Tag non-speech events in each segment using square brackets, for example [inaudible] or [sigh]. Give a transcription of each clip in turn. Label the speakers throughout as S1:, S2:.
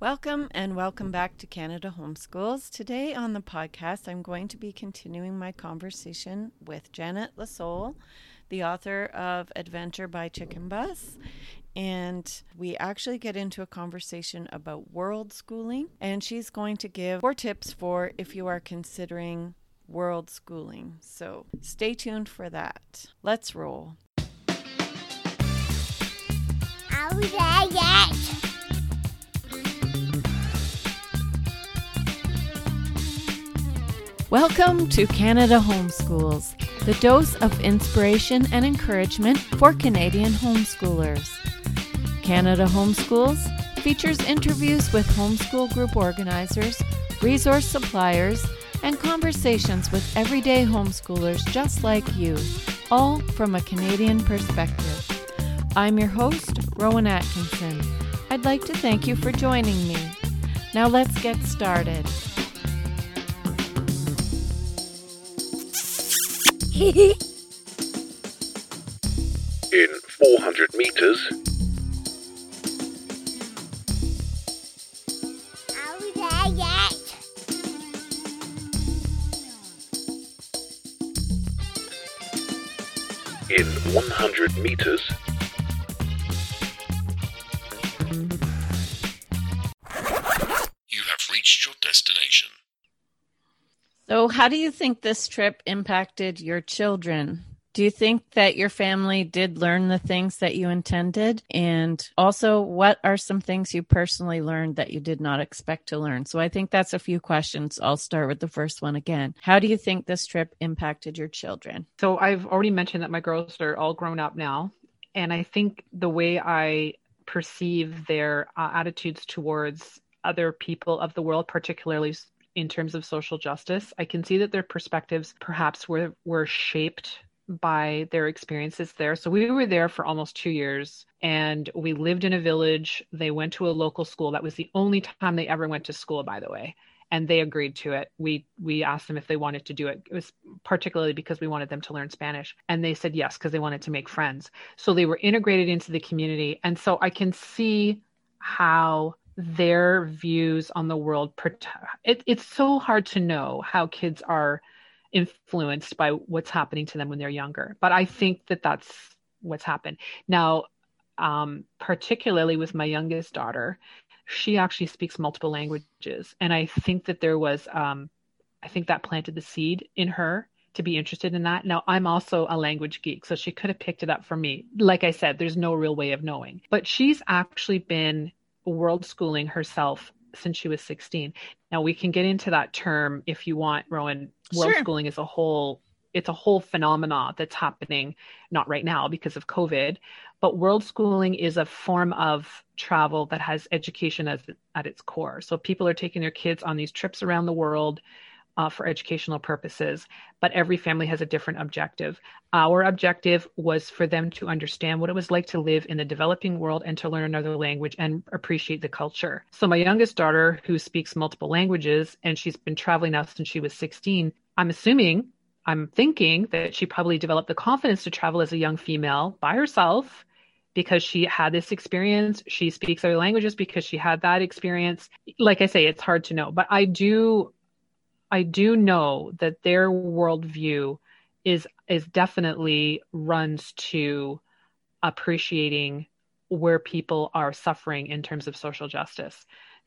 S1: Welcome and welcome back to Canada Homeschools. Today on the podcast, I'm going to be continuing my conversation with Janet Losole, the author of Adventure by Chicken Bus. And we actually get into a conversation about world schooling. And she's going to give four tips for if you are considering world schooling. So stay tuned for that. Let's roll.
S2: Are there yet?
S1: Welcome to Canada Homeschools, the dose of inspiration and encouragement for Canadian homeschoolers. Canada Homeschools features interviews with homeschool group organizers, resource suppliers, and conversations with everyday homeschoolers just like you, all from a Canadian perspective. I'm your host, Rowan Atkinson. I'd like to thank you for joining me. Now let's get started.
S3: In 400 meters,
S2: Are we there yet?
S3: in 100 meters,
S1: how do you think this trip impacted your children? Do you think that your family did learn the things that you intended? And also, what are some things you personally learned that you did not expect to learn? So, I think that's a few questions. I'll start with the first one again. How do you think this trip impacted your children?
S4: So I've already mentioned that my girls are all grown up now. And I think the way I perceive their uh, attitudes towards other people of the world, particularly in terms of social justice, I can see that their perspectives perhaps were, were shaped by their experiences there. So we were there for almost two years and we lived in a village. They went to a local school. That was the only time they ever went to school, by the way. And they agreed to it. We we asked them if they wanted to do it. It was particularly because we wanted them to learn Spanish. And they said yes, because they wanted to make friends. So they were integrated into the community. And so I can see how their views on the world. It, it's so hard to know how kids are influenced by what's happening to them when they're younger but i think that that's what's happened. Now um, particularly with my youngest daughter she actually speaks multiple languages and i think that there was um, i think that planted the seed in her to be interested in that. Now i'm also a language geek so she could have picked it up from me. Like i said there's no real way of knowing. But she's actually been world schooling herself since she was 16 now we can get into that term if you want rowan. World
S1: Sure.
S4: schooling is a whole it's a whole phenomena that's happening not right now because of covid but world schooling is a form of travel that has education as at its core. So people are taking their kids on these trips around the world uh, for educational purposes but every family has a different objective our objective was for them to understand what it was like to live in the developing world and to learn another language and appreciate the culture so my youngest daughter who speaks multiple languages and she's been traveling now since she was 16 i'm assuming I'm thinking that she probably developed the confidence to travel as a young female by herself because she had this experience. She speaks other languages because she had that experience. Like I say, it's hard to know, but I do, I do know that their worldview is is definitely runs to appreciating where people are suffering in terms of social justice.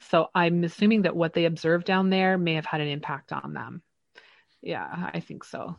S4: So I'm assuming that what they observed down there may have had an impact on them. Yeah, I think so.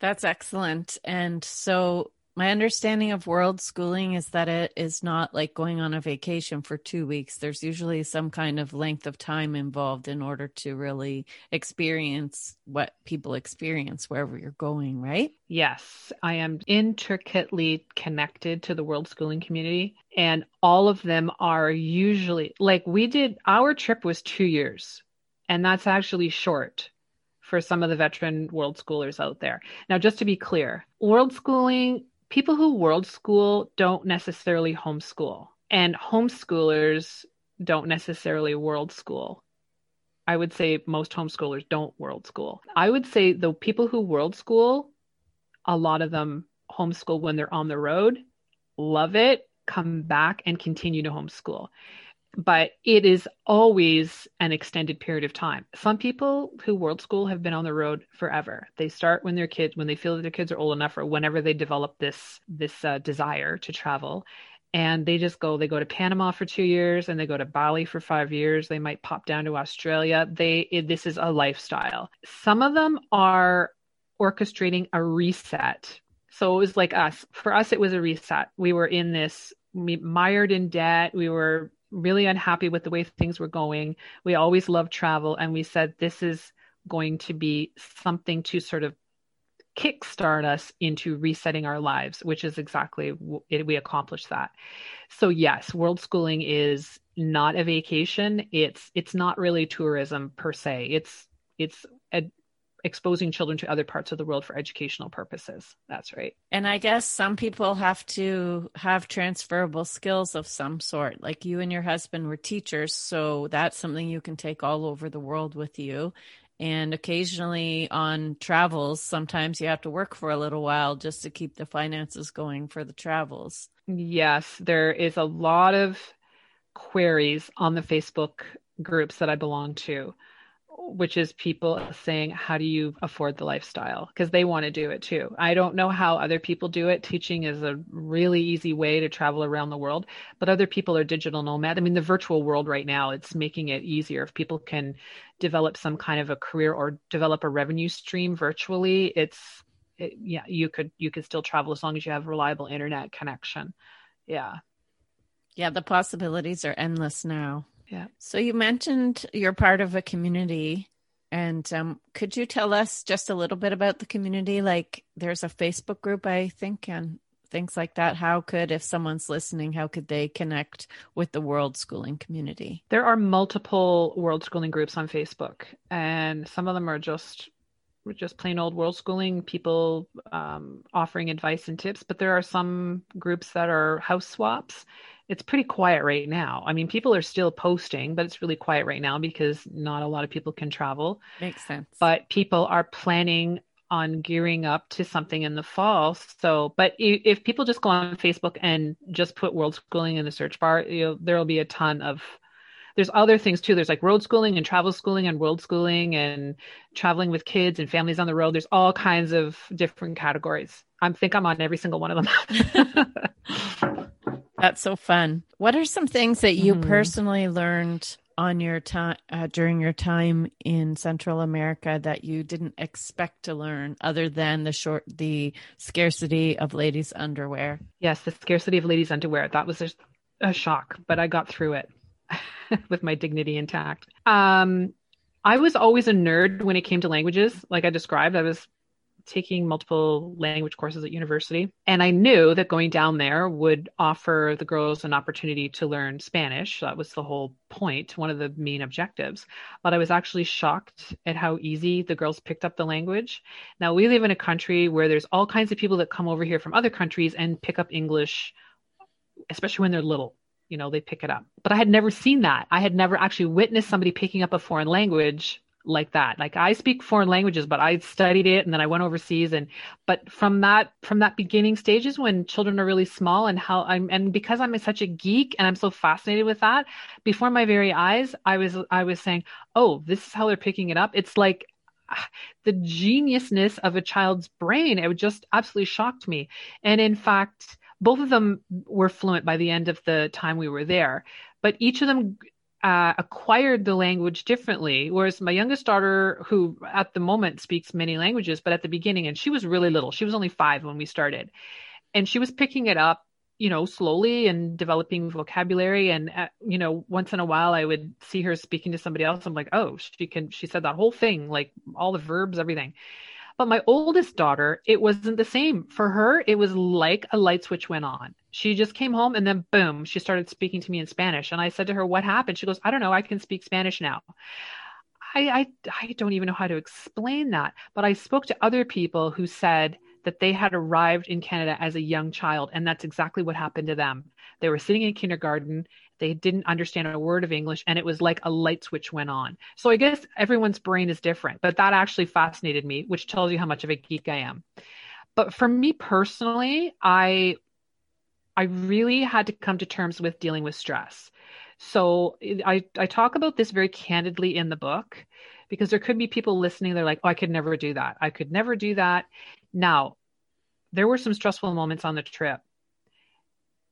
S1: That's excellent. And so, my understanding of world schooling is that it is not like going on a vacation for two weeks. There's usually some kind of length of time involved in order to really experience what people experience wherever you're going, right?
S4: Yes, I am intricately connected to the world schooling community, and all of them are usually like we did. Our trip was two years, and that's actually short for some of the veteran world schoolers out there. Now, just to be clear, world schooling, people who world school don't necessarily homeschool, and homeschoolers don't necessarily world school. I would say most homeschoolers don't world school. I would say the people who world school, a lot of them homeschool when they're on the road, love it, come back and continue to homeschool. But it is always an extended period of time. Some people who world school have been on the road forever. They start when they're kids, when they feel that their kids are old enough, or whenever they develop this this uh, desire to travel, and they just go. They go to Panama for two years, and they go to Bali for five years. They might pop down to Australia. They it, this is a lifestyle. Some of them are orchestrating a reset. So it was like us. For us, it was a reset. We were in this mired in debt. We were really unhappy with the way things were going. We always loved travel, and we said this is going to be something to sort of kickstart us into resetting our lives, which is exactly it, we accomplished that. So yes, world schooling is not a vacation. It's it's not really tourism per se. It's it's a, exposing children to other parts of the world for educational purposes. That's right.
S1: And I guess some people have to have transferable skills of some sort. Like you and your husband were teachers, so that's something you can take all over the world with you. And occasionally on travels, sometimes you have to work for a little while just to keep the finances going for the travels.
S4: Yes, there is a lot of queries on the Facebook groups that I belong to which is people saying, How do you afford the lifestyle? Because they want to do it too. I don't know how other people do it. Teaching is a really easy way to travel around the world, but other people are digital nomad. I mean, the virtual world right now, it's making it easier. If people can develop some kind of a career or develop a revenue stream virtually, it's, it, yeah, you could, you could still travel as long as you have reliable internet connection. Yeah.
S1: Yeah. The possibilities are endless now.
S4: Yeah.
S1: So you mentioned you're part of a community. And um, could you tell us just a little bit about the community? Like there's a Facebook group, I think, and things like that. How could, if someone's listening, how could they connect with the world schooling community?
S4: There are multiple world schooling groups on Facebook, and some of them are just just plain old world schooling people um, offering advice and tips but there are some groups that are house swaps it's pretty quiet right now. I mean, people are still posting, but it's really quiet right now because not a lot of people can travel.
S1: Makes sense.
S4: But people are planning on gearing up to something in the fall. So, but if people just go on Facebook and just put world schooling in the search bar, you know, there'll be a ton of there's other things too. There's like road schooling and travel schooling and world schooling and traveling with kids and families on the road. There's all kinds of different categories. I think I'm on every single one of them. [laughs]
S1: That's so fun. What are some things that you mm. personally learned on your time uh, during your time in Central America that you didn't expect to learn, other than the short the scarcity of ladies' underwear?
S4: Yes, the scarcity of ladies' underwear. That was a, a shock, but I got through it [laughs] with my dignity intact. Um, I was always a nerd when it came to languages. Like I described, I was taking multiple language courses at university. And I knew that going down there would offer the girls an opportunity to learn Spanish. That was the whole point, one of the main objectives. But I was actually shocked at how easy the girls picked up the language. Now, we live in a country where there's all kinds of people that come over here from other countries and pick up English, especially when they're little you know they pick it up. But i had never seen that. I had never actually witnessed somebody picking up a foreign language like that. Like i speak foreign languages but i studied it and then i went overseas and but from that from that beginning stages when children are really small and how i'm and because i'm such a geek and i'm so fascinated with that before my very eyes i was i was saying oh this is how they're picking it up. It's like ah, the geniusness of a child's brain it just absolutely shocked me. And in fact both of them were fluent by the end of the time we were there but each of them uh, acquired the language differently. Whereas my youngest daughter, who at the moment speaks many languages, but at the beginning, and she was really little, she was only five when we started, and she was picking it up, you know, slowly and developing vocabulary. And, uh, you know, once in a while I would see her speaking to somebody else. I'm like, oh, she can, she said that whole thing, like all the verbs, everything. But my oldest daughter, it wasn't the same. For her, it was like a light switch went on. She just came home and then boom, she started speaking to me in Spanish. And I said to her, What happened? She goes, I don't know. I can speak Spanish now. I, I, I don't even know how to explain that. But I spoke to other people who said that they had arrived in Canada as a young child. And that's exactly what happened to them. They were sitting in kindergarten they didn't understand a word of English and it was like a light switch went on. So I guess everyone's brain is different, but that actually fascinated me, which tells you how much of a geek I am. But for me personally, I I really had to come to terms with dealing with stress. So I, I talk about this very candidly in the book because there could be people listening. They're like, oh, I could never do that. I could never do that. Now, there were some stressful moments on the trip.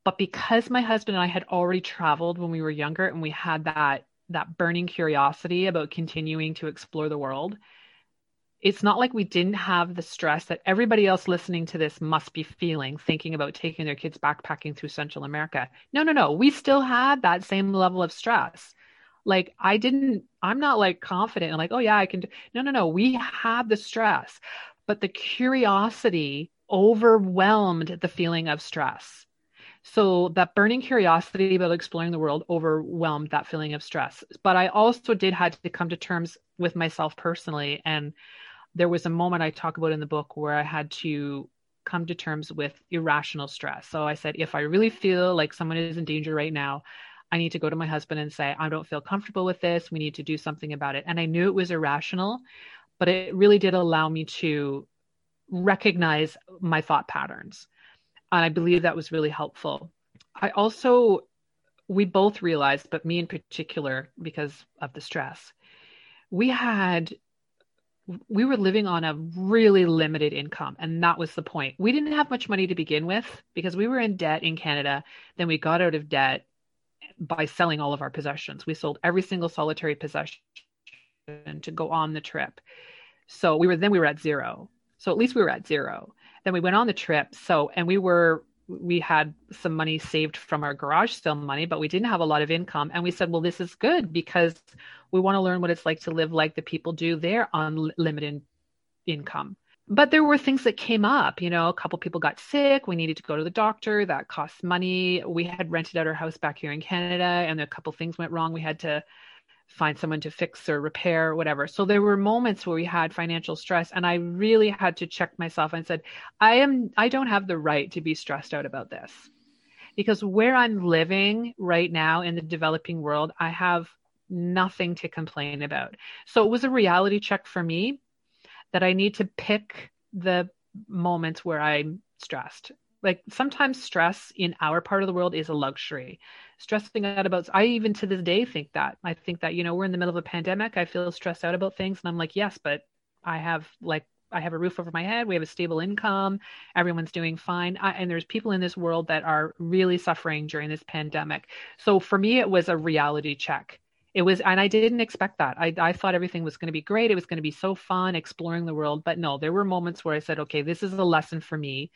S4: But because my husband and I had already traveled when we were younger and we had that that burning curiosity about continuing to explore the world, it's not like we didn't have the stress that everybody else listening to this must be feeling thinking about taking their kids backpacking through Central America. No, no, no. We still had that same level of stress. Like I didn't I'm not like confident and like, "Oh yeah, I can do-. No, no, no. We had the stress, but the curiosity overwhelmed the feeling of stress. So that burning curiosity about exploring the world overwhelmed that feeling of stress. But I also did had to come to terms with myself personally and there was a moment I talk about in the book where I had to come to terms with irrational stress. So I said, if I really feel like someone is in danger right now, I need to go to my husband and say, I don't feel comfortable with this. We need to do something about it. And I knew it was irrational, but it really did allow me to recognize my thought patterns. And I believe that was really helpful. I also, we both realized, but me in particular, because of the stress, we had we were living on a really limited income and that was the point. We didn't have much money to begin with because we were in debt in canada. Then we got out of debt by selling all of our possessions. We sold every single solitary possession to go on the trip. So we were then we were at zero. So at least we were at zero then we went on the trip so and we were we had some money saved from our garage sale money, but we didn't have a lot of income. And we said, well, this is good because we want to learn what it's like to live like the people do there on limited income. But there were things that came up. You know, a couple people got sick. We needed to go to the doctor. That costs money. We had rented out our house back here in Canada, and a couple things went wrong. We had to find someone to fix or repair or whatever. So there were moments where we had financial stress and I really had to check myself and said, I am I don't have the right to be stressed out about this. Because where I'm living right now in the developing world, I have nothing to complain about. So it was a reality check for me that I need to pick the moments where I'm stressed. Like sometimes stress in our part of the world is a luxury stressing out about i even to this day think that i think that you know we're in the middle of a pandemic i feel stressed out about things and i'm like yes but i have like I have a roof over my head. We have a stable income. Everyone's doing fine. I, and there's people in this world that are really suffering during this pandemic. So for me, it was a reality check. It was, and I didn't expect that. I, I thought everything was going to be great. It was going to be so fun exploring the world. But no, there were moments where I said, okay, this is a lesson for me.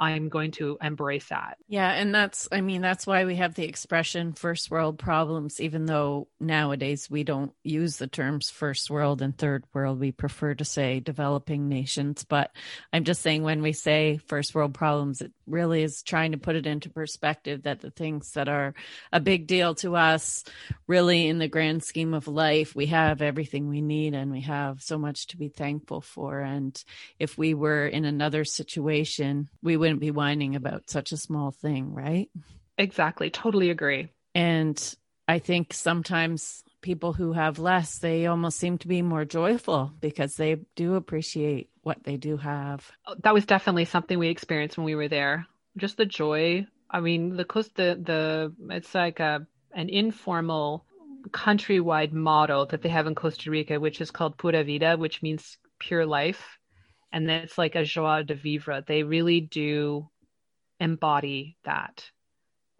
S4: I'm going to embrace that.
S1: Yeah. And that's, I mean, that's why we have the expression first world problems, even though nowadays we don't use the terms first world and third world. We prefer to say developing nations. But I'm just saying when we say first world problems, it really is trying to put it into perspective that the things that are a big deal to us, really in the grand scheme of life, we have everything we need and we have so much to be thankful for. And if we were in another situation, we would wouldn't be whining about such a small thing, right?
S4: Exactly. Totally agree.
S1: And I think sometimes people who have less, they almost seem to be more joyful because they do appreciate what they do have.
S4: Oh, that was definitely something we experienced when we were there. Just the joy. I mean, the close the the it's like a an informal countrywide model that they have in Costa Rica, which is called Pura Vida, which means pure life and it's like a joie de vivre. They really do embody that.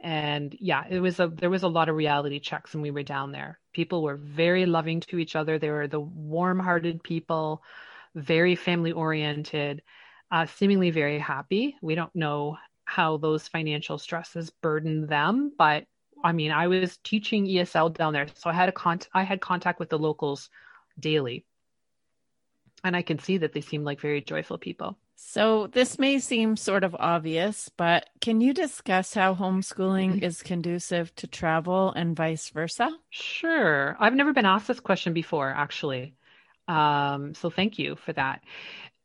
S4: And yeah, it was a there was a lot of reality checks when we were down there. People were very loving to each other. They were the warm-hearted people, very family oriented, uh, seemingly very happy. We don't know how those financial stresses burden them, but I mean, I was teaching ESL down there, so I had a con- I had contact with the locals daily and I can see that they seem like very joyful people.
S1: So, this may seem sort of obvious, but can you discuss how homeschooling mm-hmm. is conducive to travel and vice versa?
S4: Sure. I've never been asked this question before, actually. Um, so, thank you for that.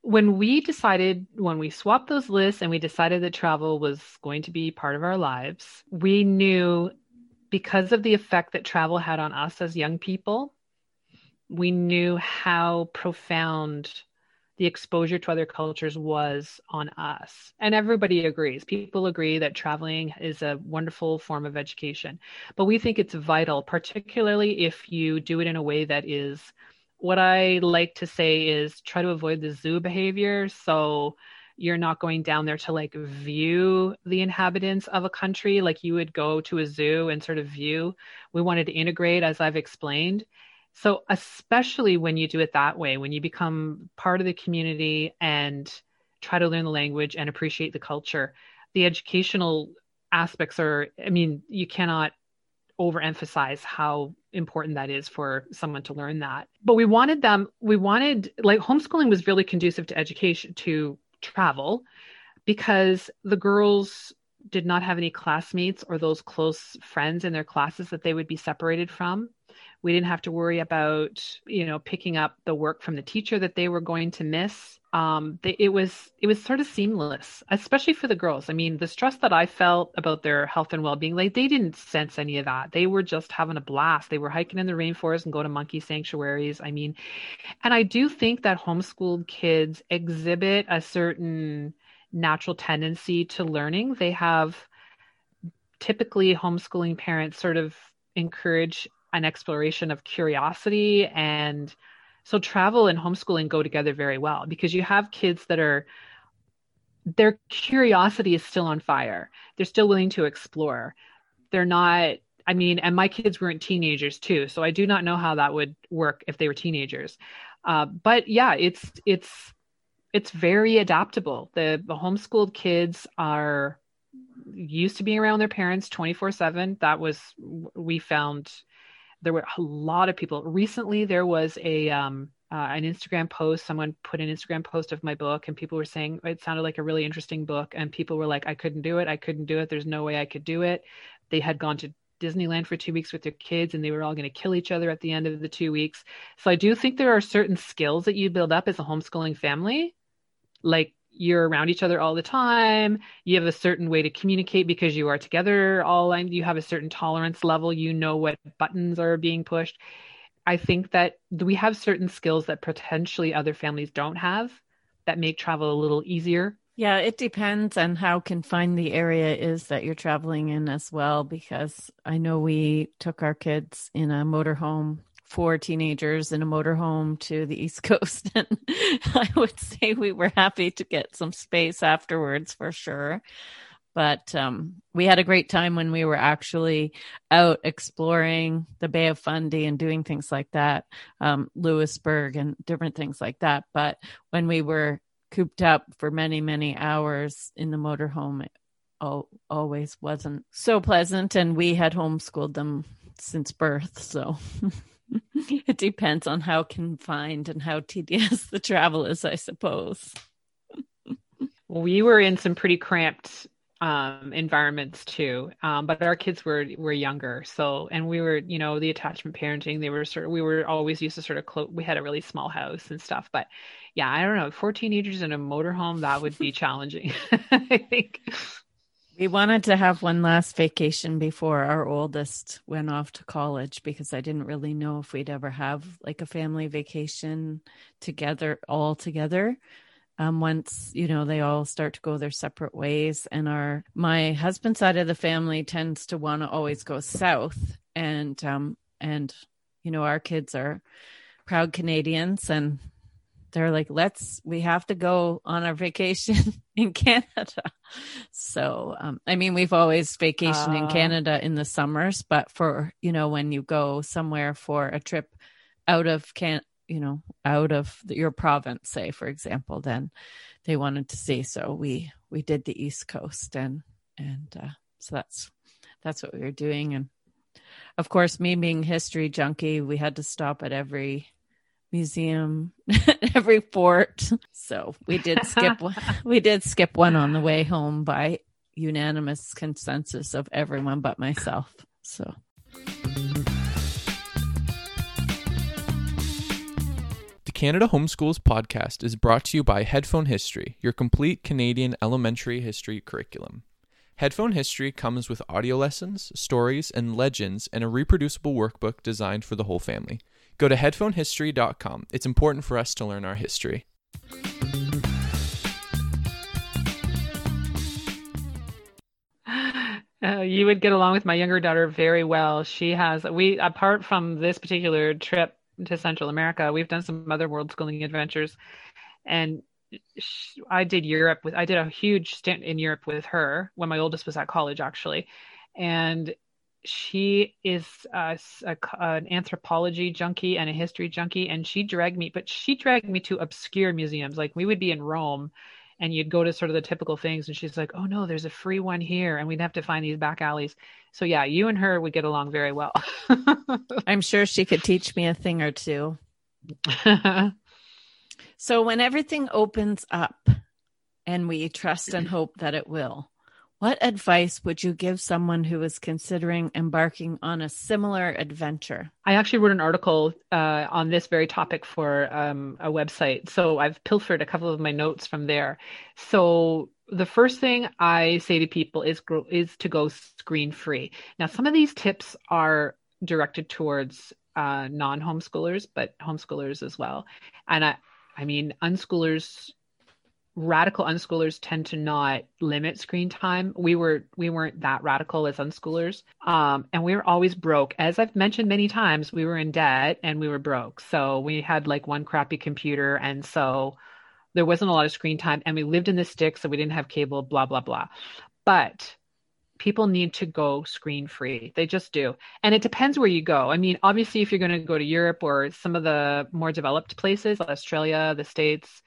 S4: When we decided, when we swapped those lists and we decided that travel was going to be part of our lives, we knew because of the effect that travel had on us as young people we knew how profound the exposure to other cultures was on us. And everybody agrees. People agree that traveling is a wonderful form of education. But we think it's vital, particularly if you do it in a way that is what I like to say is try to avoid the zoo behavior. So you're not going down there to like view the inhabitants of a country like you would go to a zoo and sort of view. We wanted to integrate, as I've explained. So, especially when you do it that way, when you become part of the community and try to learn the language and appreciate the culture, the educational aspects are, I mean, you cannot overemphasize how important that is for someone to learn that. But we wanted them, we wanted, like, homeschooling was really conducive to education, to travel, because the girls did not have any classmates or those close friends in their classes that they would be separated from we didn't have to worry about you know picking up the work from the teacher that they were going to miss. Um, they, it was it was sort of seamless especially for the girls. I mean the stress that i felt about their health and well-being like they didn't sense any of that. They were just having a blast. They were hiking in the rainforest and go to monkey sanctuaries. I mean and i do think that homeschooled kids exhibit a certain natural tendency to learning. They have typically homeschooling parents sort of encourage an exploration of curiosity and so travel and homeschooling go together very well because you have kids that are their curiosity is still on fire. They're still willing to explore. They're not i mean and my kids weren't teenagers too so i do not know how that would work if they were teenagers. Uh, but yeah it's it's it's very adaptable. The, the homeschooled kids are used to being around their parents 24 7 that was we found there were a lot of people. Recently, there was a um, uh, an Instagram post. Someone put an Instagram post of my book, and people were saying it sounded like a really interesting book. And people were like, "I couldn't do it. I couldn't do it. There's no way I could do it." They had gone to Disneyland for two weeks with their kids, and they were all going to kill each other at the end of the two weeks. So I do think there are certain skills that you build up as a homeschooling family, like you're around each other all the time. You have a certain way to communicate because you are together all you have a certain tolerance level. You know what buttons are being pushed. I think that we have certain skills that potentially other families don't have that make travel a little easier.
S1: Yeah it depends on how confined the area is that you're traveling in as well because i know we took our kids in a motorhome four teenagers in a motorhome to the East [laughs] Coast. And I would say we were happy to get some space afterwards for sure. But um, we had a great time when we were actually out exploring the Bay of Fundy and doing things like that, um, Louisbourg and different things like that. But when we were cooped up for many, many hours in the motorhome, it always wasn't so pleasant. And we had homeschooled them since birth. So [laughs] [laughs] it depends on how confined and how tedious the travel is, I suppose.
S4: we were in some pretty cramped um, environments too, um, but our kids were were younger, so and we were, you know, the attachment parenting. They were sort of we were always used to sort of close. We had a really small house and stuff, but yeah, I don't know, four teenagers in a motorhome that would be challenging. [laughs] I think
S1: we wanted to have one last vacation before our oldest went off to college because I didn't really know if we'd ever have like a family vacation together, all together. Um, once you know they all start to go their separate ways, and our my husband's side of the family tends to want to always go south, and um, and you know our kids are proud Canadians, and they're like, let's, we have to go on our vacation [laughs] in Canada. So, um, I mean, we've always vacationed uh, in Canada in the summers, but for, you know, when you go somewhere for a trip out of can, you know, out of the, your province, say, for example, then they wanted to see. So we, we did the East Coast and, and, uh, so that's, that's what we were doing. And of course, me being history junkie, we had to stop at every museum, [laughs] every fort. So we did skip [laughs] we did skip one on the way home by unanimous consensus of everyone but myself. So
S5: The Canada Homeschools podcast is brought to you by Headphone History, your complete Canadian elementary history curriculum. Headphone History comes with audio lessons, stories, and legends, and a reproducible workbook designed for the whole family. Go to headphonehistory.com. It's important for us to learn our history.
S4: Uh, you would get along with my younger daughter very well. She has we apart from this particular trip to Central America, we've done some other world schooling adventures, and she, I did Europe with I did a huge stint in Europe with her when my oldest was at college actually, and she is a, a, an anthropology junkie and a history junkie, and she dragged me, but she dragged me to obscure museums. Like we would be in Rome and you'd go to sort of the typical things and she's like oh no there's a free one here and we'd have to find these back alleys so yeah you and her would get along very well [laughs]
S1: I'm sure she could teach me a thing or two. [laughs] So, when everything opens up and we trust and hope that it will, what advice would you give someone who is considering embarking on a similar adventure?
S4: i actually wrote an article uh, on this very topic for um, a website so i've pilfered a couple of my notes from there so the first thing i say to people is is to go screen free now some of these tips are directed towards uh, non homeschoolers, but homeschoolers as well. And I, I mean, unschoolers, radical unschoolers tend to not limit screen time. We were we weren't that radical as unschoolers, um, and we were always broke. As I've mentioned many times, we were in debt and we were broke. So we had like one crappy computer, and so there wasn't a lot of screen time, and we lived in the sticks, so we didn't have cable. Blah blah blah. But people need to go screen free. They just do. And it depends where you go. I mean, obviously, if you're going to go to Europe or some of the more developed places, Australia, the States,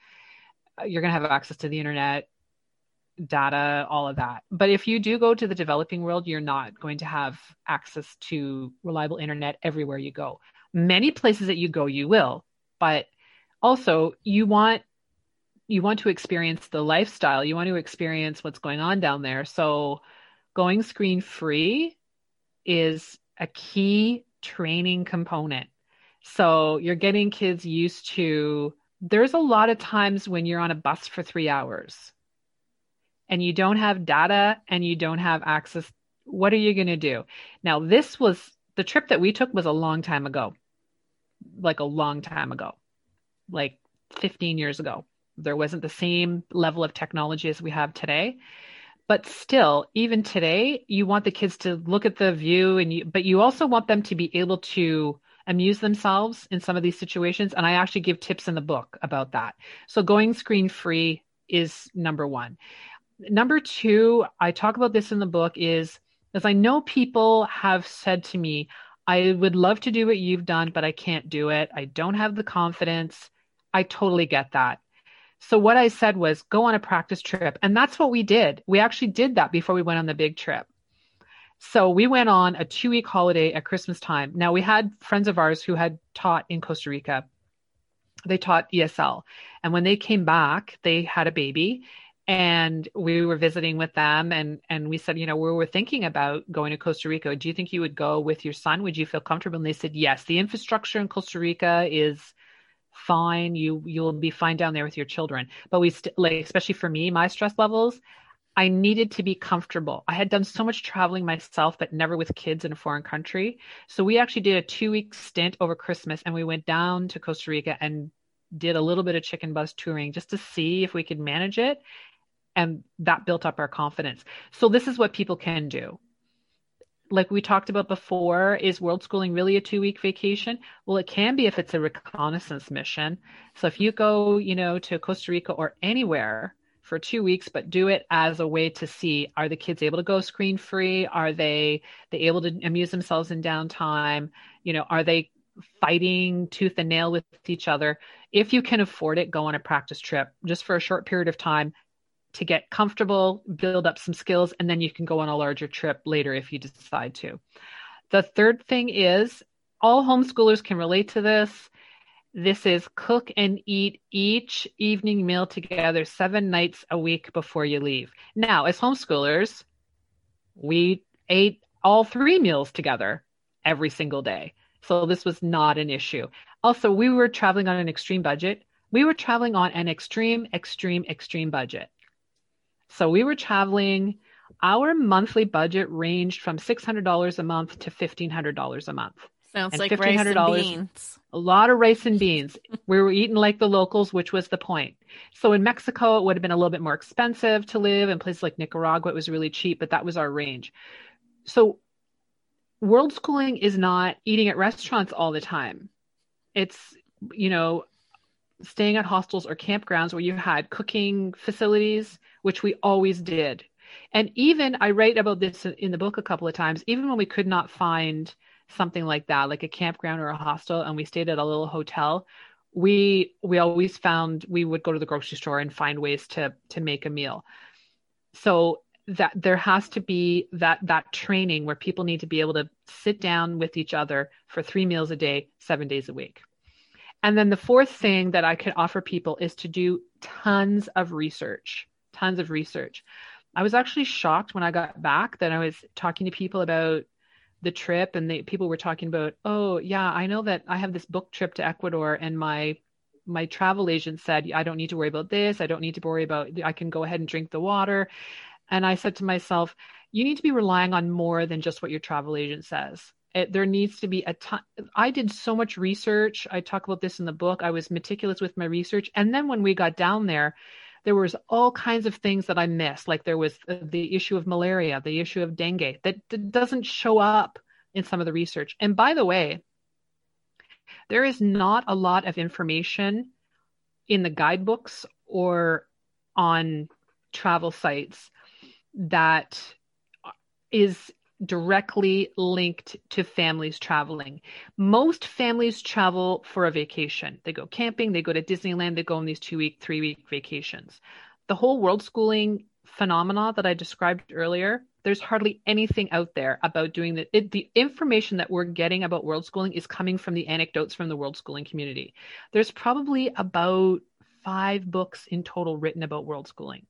S4: you're going to have access to the internet, data, all of that. But if you do go to the developing world, you're not going to have access to reliable internet everywhere you go. Many places that you go, you will. But also, you want you want to experience the lifestyle you want to experience what's going on down there so going screen free is a key training component. So you're getting kids used to, there's a lot of times when you're on a bus for three hours and you don't have data and you don't have access. What are you going to do? Now, this was the trip that we took was a long time ago, like a long time ago, like 15 years ago. There wasn't the same level of technology as we have today but still even today you want the kids to look at the view and you but you also want them to be able to amuse themselves in some of these situations and i actually give tips in the book about that so going screen free is number one number two i talk about this in the book is as i know people have said to me i would love to do what you've done but i can't do it i don't have the confidence i totally get that so what I said was go on a practice trip. And that's what we did. We actually did that before we went on the big trip. So we went on a two week holiday at Christmas time. Now we had friends of ours who had taught in Costa Rica. They taught ESL. And when they came back, they had a baby and we were visiting with them and and we said, you know, we were thinking about going to Costa Rica. Do you think you would go with your son? Would you feel comfortable? And they said, yes. The infrastructure in Costa Rica is fine. You you'll be fine down there with your children. But we st- like especially for me, my stress levels, I needed to be comfortable. I had done so much traveling myself, but never with kids in a foreign country. So we actually did a two week stint over Christmas and we went down to Costa Rica and did a little bit of chicken bus touring just to see if we could manage it. And that built up our confidence. So this is what people can do like we talked about before, is world schooling really a two week vacation? Well, it can be if it's a reconnaissance mission. So if you go, you know, to Costa Rica or anywhere for two weeks, but do it as a way to see are the kids able to go screen free? Are they they able to amuse themselves in downtime? You know, are they fighting tooth and nail with each other? If you can afford it, go on a practice trip just for a short period of time to get comfortable, build up some skills, and then you can go on a larger trip later if you decide to. The third thing is all homeschoolers can relate to this. This is cook and eat each evening meal together seven nights a week before you leave. Now, as homeschoolers, we ate all three meals together every single day. So this was not an issue. Also, we were traveling on an extreme budget. We were traveling on an extreme, extreme, extreme budget. So we were traveling. Our monthly budget ranged from $600 a month to $1,500 a month.
S1: Sounds
S4: And
S1: like rice and
S4: $1,500
S1: beans.
S4: A lot of rice and beans. [laughs] we were eating like the locals, which was the point. So in Mexico, it would have been a little bit more expensive to live. In places like Nicaragua, it was really cheap, but that was our range. so world schooling is not eating at restaurants all the time. It's, you know, staying at hostels or campgrounds where you had cooking facilities, which we always did. And even I write about this in the book a couple of times, even when we could not find something like that, like a campground or a hostel, and we stayed at a little hotel, we we always found we would go to the grocery store and find ways to to make a meal. So that there has to be that that training where people need to be able to sit down with each other for three meals a day, seven days a week. And then the fourth thing that I could offer people is to do tons of research, tons of research. I was actually shocked when I got back that I was talking to people about the trip and the people were talking about, oh yeah, I know that I have this book trip to Ecuador and my my travel agent said I don't need to worry about this. I don't need to worry about I can go ahead and drink the water. And I said to myself, you need to be relying on more than just what your travel agent says. It, there needs to be a ton. I did so much research. I talk about this in the book. I was meticulous with my research. And then when we got down there, there was all kinds of things that I missed. Like there was uh, the issue of malaria, the issue of dengue that, doesn't show up in some of the research. And by the way, there is not a lot of information in the guidebooks or on travel sites that uh, is directly linked to families traveling. Most families travel for a vacation. They go camping, they go to Disneyland, they go on these two week, three week vacations. The whole world schooling phenomena that I described earlier, there's hardly anything out there about doing that. The information that we're getting about world schooling is coming from the anecdotes from the world schooling community. There's probably about five books in total written about world schooling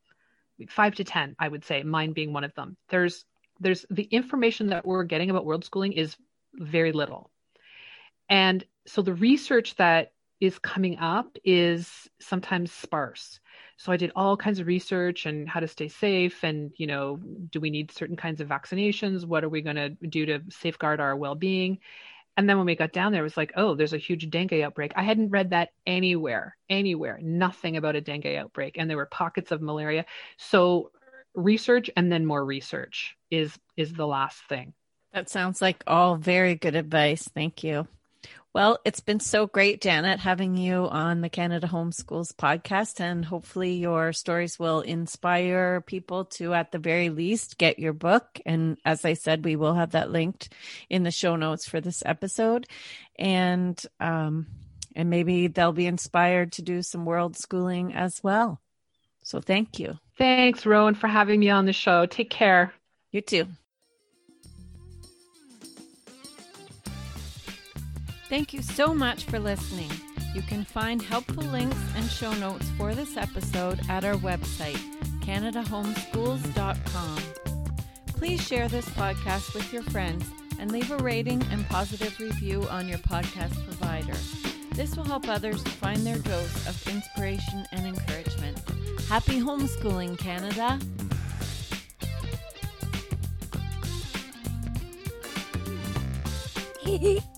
S4: five to 10, I would say, mine being one of them. There's, there's the information that we're getting about world schooling is very little. And so the research that is coming up is sometimes sparse. So I did all kinds of research and how to stay safe and, you know, do we need certain kinds of vaccinations? What are we going to do to safeguard our well-being? And then when we got down there, it was like, oh, there's a huge dengue outbreak. I hadn't read that anywhere, anywhere, nothing about a dengue outbreak. And there were pockets of malaria. So research and then more research is is the last thing.
S1: That sounds like all very good advice. Thank you. Well, it's been so great, Janet, having you on the Canada Homeschools podcast. And hopefully, your stories will inspire people to, at the very least, get your book. And as I said, we will have that linked in the show notes for this episode. And, um, and maybe they'll be inspired to do some world schooling as well. So thank you.
S4: Thanks, Rowan, for having me on the show. Take care.
S1: You too. Thank you so much for listening. You can find helpful links and show notes for this episode at our website, CanadaHomeschools.com. Please share this podcast with your friends and leave a rating and positive review on your podcast provider. This will help others find their dose of inspiration and encouragement. Happy homeschooling, Canada! [laughs]